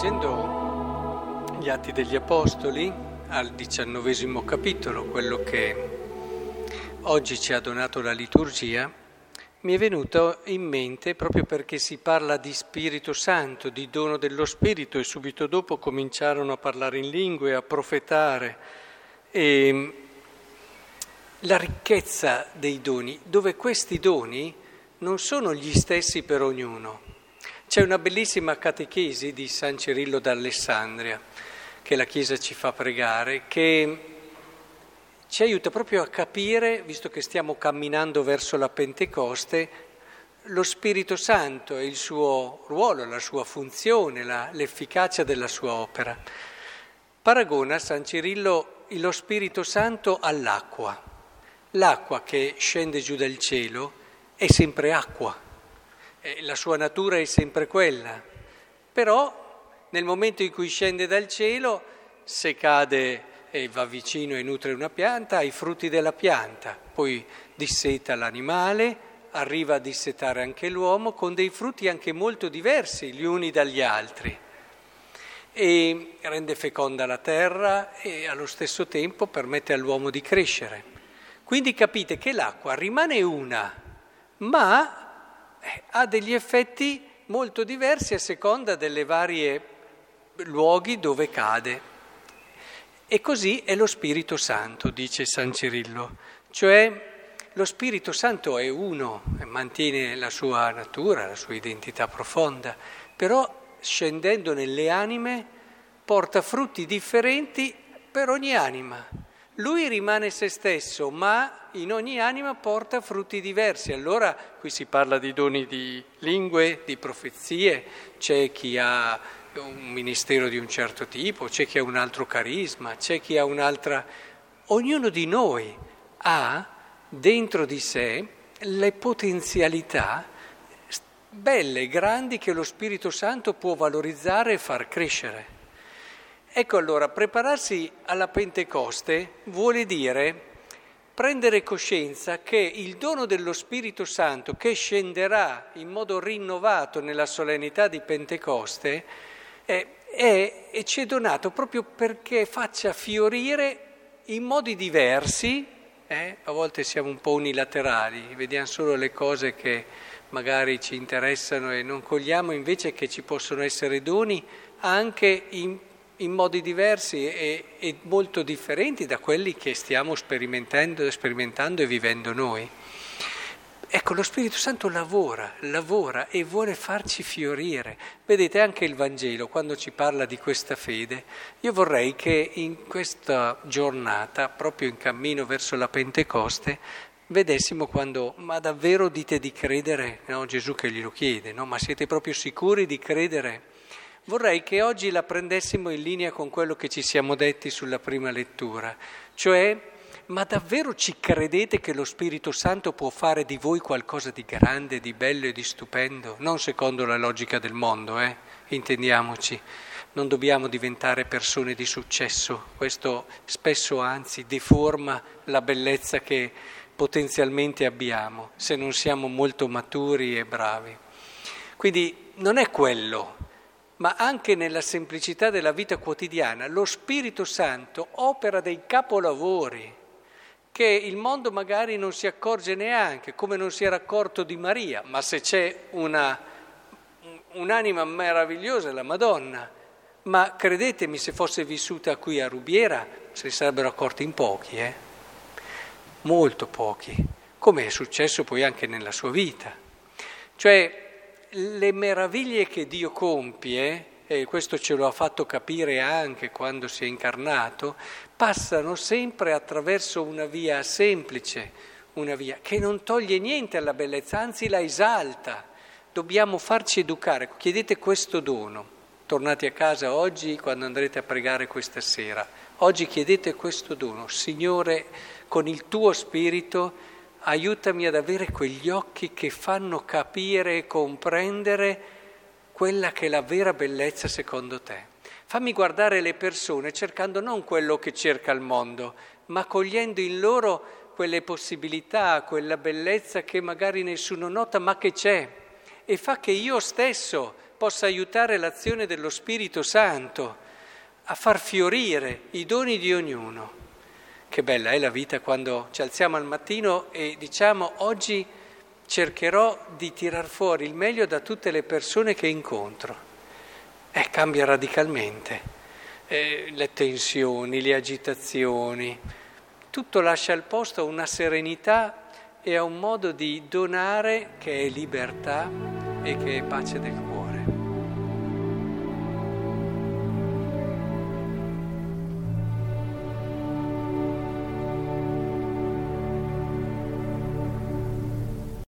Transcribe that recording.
leggendo gli Atti degli Apostoli al diciannovesimo capitolo, quello che oggi ci ha donato la liturgia, mi è venuto in mente proprio perché si parla di Spirito Santo, di dono dello Spirito e subito dopo cominciarono a parlare in lingue, a profetare. E la ricchezza dei doni, dove questi doni non sono gli stessi per ognuno. C'è una bellissima catechesi di San Cirillo d'Alessandria che la Chiesa ci fa pregare, che ci aiuta proprio a capire, visto che stiamo camminando verso la Pentecoste, lo Spirito Santo e il suo ruolo, la sua funzione, la, l'efficacia della sua opera. Paragona San Cirillo lo Spirito Santo all'acqua. L'acqua che scende giù dal cielo è sempre acqua eh, la sua natura è sempre quella, però nel momento in cui scende dal cielo, se cade e va vicino e nutre una pianta, ha i frutti della pianta, poi disseta l'animale, arriva a dissetare anche l'uomo con dei frutti anche molto diversi gli uni dagli altri. E rende feconda la terra e allo stesso tempo permette all'uomo di crescere. Quindi capite che l'acqua rimane una, ma ha degli effetti molto diversi a seconda delle varie luoghi dove cade. E così è lo Spirito Santo, dice San Cirillo, cioè lo Spirito Santo è uno, mantiene la sua natura, la sua identità profonda, però scendendo nelle anime porta frutti differenti per ogni anima. Lui rimane se stesso, ma in ogni anima porta frutti diversi. Allora qui si parla di doni di lingue, di profezie, c'è chi ha un ministero di un certo tipo, c'è chi ha un altro carisma, c'è chi ha un'altra... Ognuno di noi ha dentro di sé le potenzialità belle, grandi che lo Spirito Santo può valorizzare e far crescere. Ecco allora, prepararsi alla Pentecoste vuole dire prendere coscienza che il dono dello Spirito Santo che scenderà in modo rinnovato nella solennità di Pentecoste è, è, e ci è donato proprio perché faccia fiorire in modi diversi, eh? a volte siamo un po' unilaterali, vediamo solo le cose che magari ci interessano e non cogliamo invece che ci possono essere doni anche in in modi diversi e, e, molto differenti da quelli che stiamo sperimentando, sperimentando e vivendo noi. Ecco, lo Spirito Santo lavora, lavora e vuole farci fiorire. Vedete anche il Vangelo, quando ci parla di questa fede, io vorrei che in questa giornata, proprio in cammino verso la Pentecoste, vedessimo quando, ma davvero dite di credere, no? Gesù che glielo chiede, no? ma siete proprio sicuri di credere? Vorrei che oggi la prendessimo in linea con quello che ci siamo detti sulla prima lettura, cioè, ma davvero ci credete che lo Spirito Santo può fare di voi qualcosa di grande, di bello e di stupendo? Non secondo la logica del mondo, eh? intendiamoci. Non dobbiamo diventare persone di successo, questo spesso anzi deforma la bellezza che potenzialmente abbiamo se non siamo molto maturi e bravi. Quindi non è quello ma anche nella semplicità della vita quotidiana, lo Spirito Santo opera dei capolavori che il mondo magari non si accorge neanche, come non si era accorto di Maria, ma se c'è una, un'anima meravigliosa la Madonna. Ma credetemi, se fosse vissuta qui a Rubiera, se sarebbero accorti in pochi, eh? molto pochi, come è successo poi anche nella sua vita. Cioè, le meraviglie che Dio compie, e questo ce lo ha fatto capire anche quando si è incarnato, passano sempre attraverso una via semplice, una via che non toglie niente alla bellezza, anzi la esalta. Dobbiamo farci educare. Chiedete questo dono. Tornate a casa oggi quando andrete a pregare questa sera. Oggi chiedete questo dono. Signore, con il tuo spirito aiutami ad avere quegli occhi che fanno capire e comprendere quella che è la vera bellezza secondo te. Fammi guardare le persone cercando non quello che cerca il mondo, ma cogliendo in loro quelle possibilità, quella bellezza che magari nessuno nota, ma che c'è. E fa che io stesso possa aiutare l'azione dello Spirito Santo a far fiorire i doni di ognuno. Che bella è la vita quando ci alziamo al mattino e diciamo oggi cercherò di tirar fuori il meglio da tutte le persone che incontro. Eh, cambia radicalmente. Eh, le tensioni, le agitazioni, tutto lascia il posto a una serenità e a un modo di donare che è libertà e che è pace del cuore.